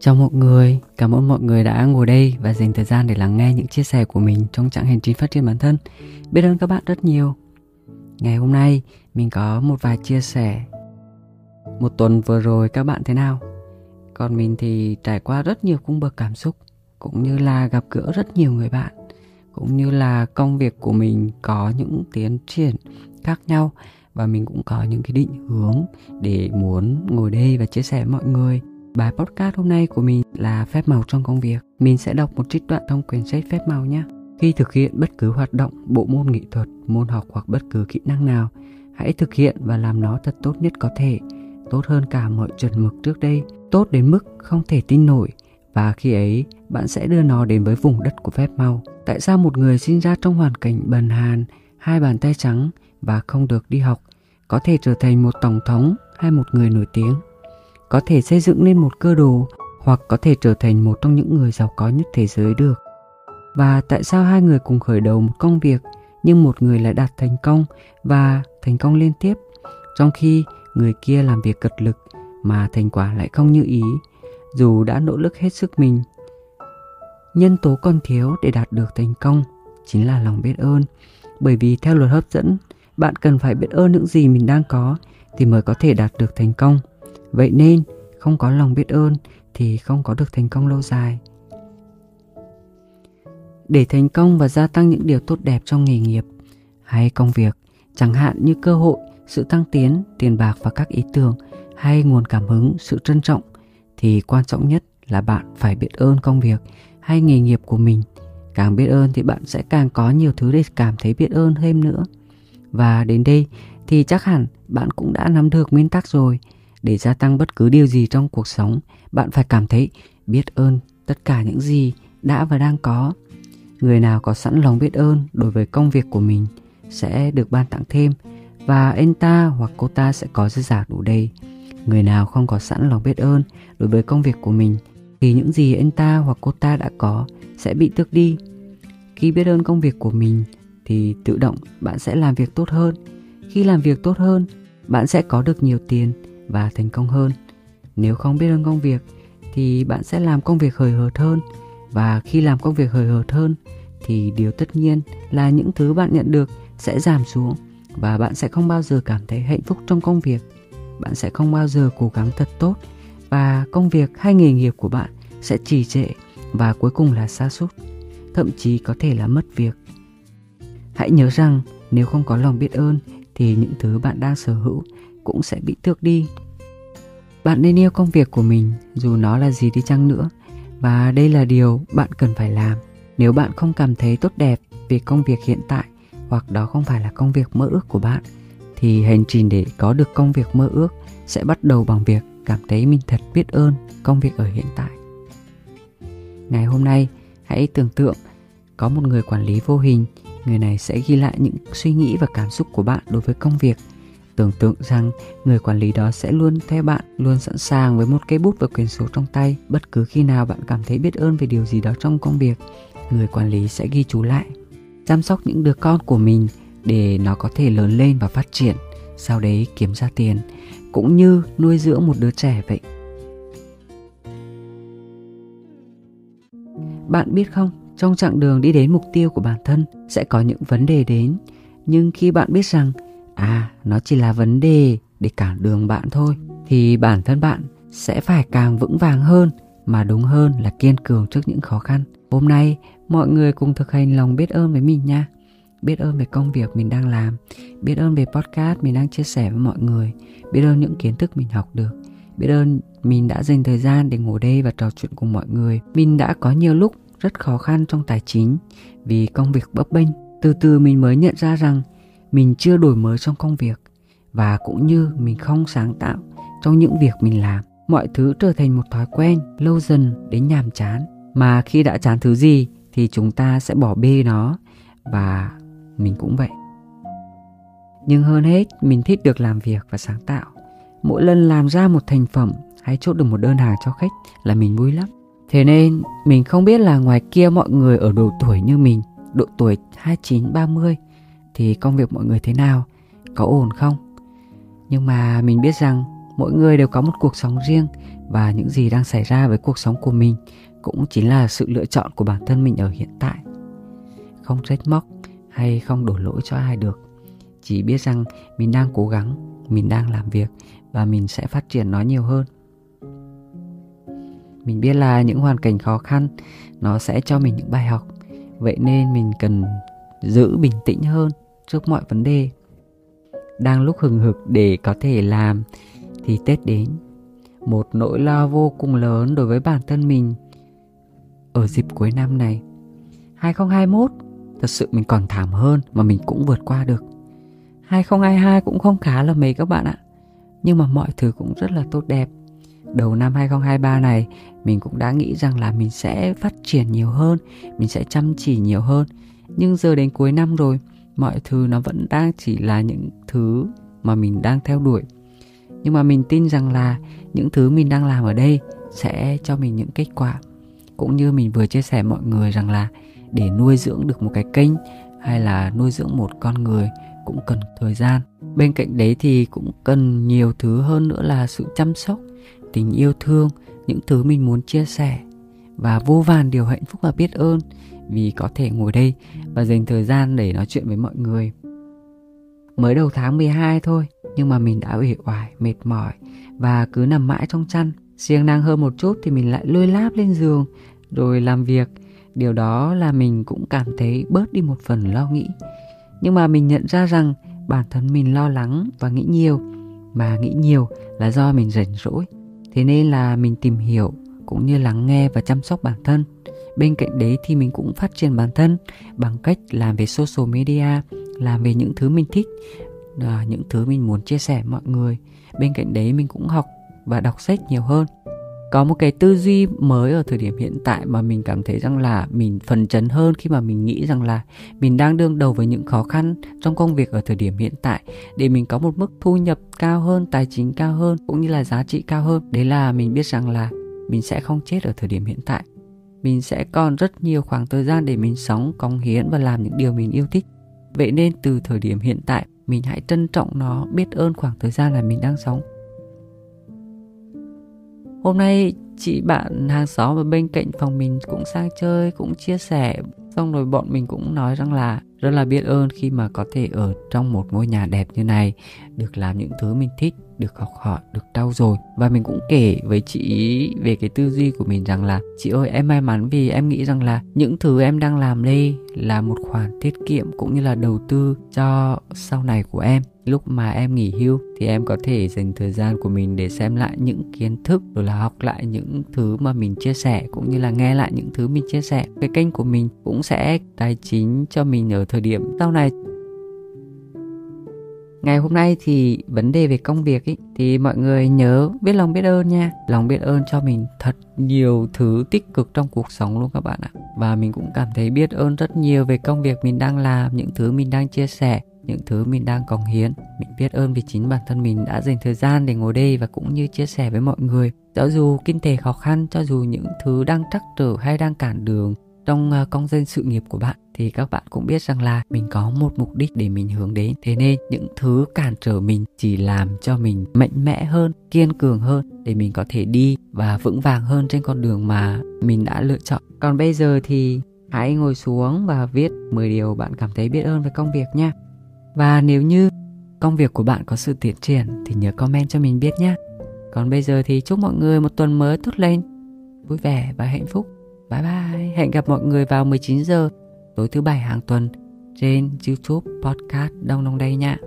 Chào mọi người, cảm ơn mọi người đã ngồi đây và dành thời gian để lắng nghe những chia sẻ của mình trong chặng hành trình phát triển bản thân. Biết ơn các bạn rất nhiều. Ngày hôm nay mình có một vài chia sẻ. Một tuần vừa rồi các bạn thế nào? Còn mình thì trải qua rất nhiều cung bậc cảm xúc cũng như là gặp gỡ rất nhiều người bạn cũng như là công việc của mình có những tiến triển khác nhau và mình cũng có những cái định hướng để muốn ngồi đây và chia sẻ với mọi người Bài podcast hôm nay của mình là phép màu trong công việc. Mình sẽ đọc một trích đoạn trong quyển sách phép màu nhé. Khi thực hiện bất cứ hoạt động, bộ môn nghệ thuật, môn học hoặc bất cứ kỹ năng nào, hãy thực hiện và làm nó thật tốt nhất có thể, tốt hơn cả mọi chuẩn mực trước đây, tốt đến mức không thể tin nổi và khi ấy bạn sẽ đưa nó đến với vùng đất của phép màu. Tại sao một người sinh ra trong hoàn cảnh bần hàn, hai bàn tay trắng và không được đi học có thể trở thành một tổng thống hay một người nổi tiếng? Có thể xây dựng nên một cơ đồ hoặc có thể trở thành một trong những người giàu có nhất thế giới được. Và tại sao hai người cùng khởi đầu một công việc nhưng một người lại đạt thành công và thành công liên tiếp trong khi người kia làm việc cật lực mà thành quả lại không như ý dù đã nỗ lực hết sức mình. Nhân tố còn thiếu để đạt được thành công chính là lòng biết ơn. Bởi vì theo luật hấp dẫn, bạn cần phải biết ơn những gì mình đang có thì mới có thể đạt được thành công. Vậy nên, không có lòng biết ơn thì không có được thành công lâu dài. Để thành công và gia tăng những điều tốt đẹp trong nghề nghiệp hay công việc, chẳng hạn như cơ hội, sự tăng tiến, tiền bạc và các ý tưởng hay nguồn cảm hứng, sự trân trọng thì quan trọng nhất là bạn phải biết ơn công việc hay nghề nghiệp của mình. Càng biết ơn thì bạn sẽ càng có nhiều thứ để cảm thấy biết ơn thêm nữa. Và đến đây thì chắc hẳn bạn cũng đã nắm được nguyên tắc rồi để gia tăng bất cứ điều gì trong cuộc sống, bạn phải cảm thấy biết ơn tất cả những gì đã và đang có. Người nào có sẵn lòng biết ơn đối với công việc của mình sẽ được ban tặng thêm và anh ta hoặc cô ta sẽ có dư giả đủ đầy. Người nào không có sẵn lòng biết ơn đối với công việc của mình thì những gì anh ta hoặc cô ta đã có sẽ bị tước đi. Khi biết ơn công việc của mình thì tự động bạn sẽ làm việc tốt hơn. Khi làm việc tốt hơn, bạn sẽ có được nhiều tiền và thành công hơn. Nếu không biết ơn công việc, thì bạn sẽ làm công việc hời hợt hơn. Và khi làm công việc hời hợt hơn, thì điều tất nhiên là những thứ bạn nhận được sẽ giảm xuống và bạn sẽ không bao giờ cảm thấy hạnh phúc trong công việc. Bạn sẽ không bao giờ cố gắng thật tốt và công việc hay nghề nghiệp của bạn sẽ trì trệ và cuối cùng là sa sút, thậm chí có thể là mất việc. Hãy nhớ rằng nếu không có lòng biết ơn thì những thứ bạn đang sở hữu cũng sẽ bị tước đi. Bạn nên yêu công việc của mình, dù nó là gì đi chăng nữa. Và đây là điều bạn cần phải làm. Nếu bạn không cảm thấy tốt đẹp về công việc hiện tại, hoặc đó không phải là công việc mơ ước của bạn, thì hành trình để có được công việc mơ ước sẽ bắt đầu bằng việc cảm thấy mình thật biết ơn công việc ở hiện tại. Ngày hôm nay, hãy tưởng tượng có một người quản lý vô hình. Người này sẽ ghi lại những suy nghĩ và cảm xúc của bạn đối với công việc tưởng tượng rằng người quản lý đó sẽ luôn theo bạn, luôn sẵn sàng với một cây bút và quyển sổ trong tay. Bất cứ khi nào bạn cảm thấy biết ơn về điều gì đó trong công việc, người quản lý sẽ ghi chú lại. Chăm sóc những đứa con của mình để nó có thể lớn lên và phát triển, sau đấy kiếm ra tiền, cũng như nuôi dưỡng một đứa trẻ vậy. Bạn biết không, trong chặng đường đi đến mục tiêu của bản thân sẽ có những vấn đề đến, nhưng khi bạn biết rằng à nó chỉ là vấn đề để cản đường bạn thôi. Thì bản thân bạn sẽ phải càng vững vàng hơn, mà đúng hơn là kiên cường trước những khó khăn. Hôm nay, mọi người cùng thực hành lòng biết ơn với mình nha. Biết ơn về công việc mình đang làm, biết ơn về podcast mình đang chia sẻ với mọi người, biết ơn những kiến thức mình học được, biết ơn mình đã dành thời gian để ngồi đây và trò chuyện cùng mọi người. Mình đã có nhiều lúc rất khó khăn trong tài chính vì công việc bấp bênh. Từ từ mình mới nhận ra rằng mình chưa đổi mới trong công việc và cũng như mình không sáng tạo trong những việc mình làm. Mọi thứ trở thành một thói quen lâu dần đến nhàm chán. Mà khi đã chán thứ gì thì chúng ta sẽ bỏ bê nó và mình cũng vậy. Nhưng hơn hết, mình thích được làm việc và sáng tạo. Mỗi lần làm ra một thành phẩm hay chốt được một đơn hàng cho khách là mình vui lắm. Thế nên, mình không biết là ngoài kia mọi người ở độ tuổi như mình, độ tuổi 29 30 thì công việc mọi người thế nào? Có ổn không? Nhưng mà mình biết rằng mỗi người đều có một cuộc sống riêng và những gì đang xảy ra với cuộc sống của mình cũng chính là sự lựa chọn của bản thân mình ở hiện tại. Không trách móc hay không đổ lỗi cho ai được. Chỉ biết rằng mình đang cố gắng, mình đang làm việc và mình sẽ phát triển nó nhiều hơn. Mình biết là những hoàn cảnh khó khăn, nó sẽ cho mình những bài học. Vậy nên mình cần giữ bình tĩnh hơn trước mọi vấn đề. Đang lúc hừng hực để có thể làm, thì tết đến. Một nỗi lo vô cùng lớn đối với bản thân mình. Ở dịp cuối năm này 2021 thật sự mình còn thảm hơn mà mình cũng vượt qua được. 2022 cũng không khá là mấy các bạn ạ. Nhưng mà mọi thứ cũng rất là tốt đẹp. Đầu năm 2023 này, mình cũng đã nghĩ rằng là mình sẽ phát triển nhiều hơn, mình sẽ chăm chỉ nhiều hơn. Nhưng giờ đến cuối năm rồi mọi thứ nó vẫn đang chỉ là những thứ mà mình đang theo đuổi. Nhưng mà mình tin rằng là những thứ mình đang làm ở đây sẽ cho mình những kết quả. Cũng như mình vừa chia sẻ mọi người rằng là để nuôi dưỡng được một cái kênh hay là nuôi dưỡng một con người cũng cần thời gian. Bên cạnh đấy thì cũng cần nhiều thứ hơn nữa là sự chăm sóc, tình yêu thương, những thứ mình muốn chia sẻ. Và vô vàn điều hạnh phúc và biết ơn vì có thể ngồi đây và dành thời gian để nói chuyện với mọi người. Mới đầu tháng 12 thôi, nhưng mà mình đã uể oải, mệt mỏi và cứ nằm mãi trong chăn. Siêng năng hơn một chút thì mình lại lôi láp lên giường rồi làm việc. Điều đó là mình cũng cảm thấy bớt đi một phần lo nghĩ. Nhưng mà mình nhận ra rằng bản thân mình lo lắng và nghĩ nhiều mà nghĩ nhiều là do mình rảnh rỗi thế nên là mình tìm hiểu cũng như lắng nghe và chăm sóc bản thân bên cạnh đấy thì mình cũng phát triển bản thân bằng cách làm về social media làm về những thứ mình thích à, những thứ mình muốn chia sẻ mọi người. Bên cạnh đấy mình cũng học và đọc sách nhiều hơn. Có một cái tư duy mới ở thời điểm hiện tại mà mình cảm thấy rằng là mình phần chấn hơn khi mà mình nghĩ rằng là mình đang đương đầu với những khó khăn trong công việc ở thời điểm hiện tại để mình có một mức thu nhập cao hơn tài chính cao hơn cũng như là giá trị cao hơn. Đấy là mình biết rằng là mình sẽ không chết ở thời điểm hiện tại mình sẽ còn rất nhiều khoảng thời gian để mình sống, cống hiến và làm những điều mình yêu thích. Vậy nên từ thời điểm hiện tại, mình hãy trân trọng nó, biết ơn khoảng thời gian là mình đang sống. Hôm nay, chị bạn hàng xóm ở bên cạnh phòng mình cũng sang chơi, cũng chia sẻ. Xong rồi bọn mình cũng nói rằng là rất là biết ơn khi mà có thể ở trong một ngôi nhà đẹp như này, được làm những thứ mình thích, được học hỏi, được trau dồi. Và mình cũng kể với chị về cái tư duy của mình rằng là, chị ơi, em may mắn vì em nghĩ rằng là những thứ em đang làm đây là một khoản tiết kiệm cũng như là đầu tư cho sau này của em lúc mà em nghỉ hưu thì em có thể dành thời gian của mình để xem lại những kiến thức rồi là học lại những thứ mà mình chia sẻ cũng như là nghe lại những thứ mình chia sẻ cái kênh của mình cũng sẽ tài chính cho mình ở thời điểm sau này Ngày hôm nay thì vấn đề về công việc ý, thì mọi người nhớ biết lòng biết ơn nha. Lòng biết ơn cho mình thật nhiều thứ tích cực trong cuộc sống luôn các bạn ạ. Và mình cũng cảm thấy biết ơn rất nhiều về công việc mình đang làm, những thứ mình đang chia sẻ, những thứ mình đang cống hiến. Mình biết ơn vì chính bản thân mình đã dành thời gian để ngồi đây và cũng như chia sẻ với mọi người. Cho dù kinh tế khó khăn, cho dù những thứ đang trắc trở hay đang cản đường trong à, công dân sự nghiệp của bạn thì các bạn cũng biết rằng là mình có một mục đích để mình hướng đến thế nên những thứ cản trở mình chỉ làm cho mình mạnh mẽ hơn kiên cường hơn để mình có thể đi và vững vàng hơn trên con đường mà mình đã lựa chọn còn bây giờ thì hãy ngồi xuống và viết 10 điều bạn cảm thấy biết ơn về công việc nha và nếu như công việc của bạn có sự tiến triển thì nhớ comment cho mình biết nhé. Còn bây giờ thì chúc mọi người một tuần mới tốt lên vui vẻ và hạnh phúc. Bye bye, hẹn gặp mọi người vào 19 giờ tối thứ bảy hàng tuần trên YouTube Podcast Đông Đông Đây nha.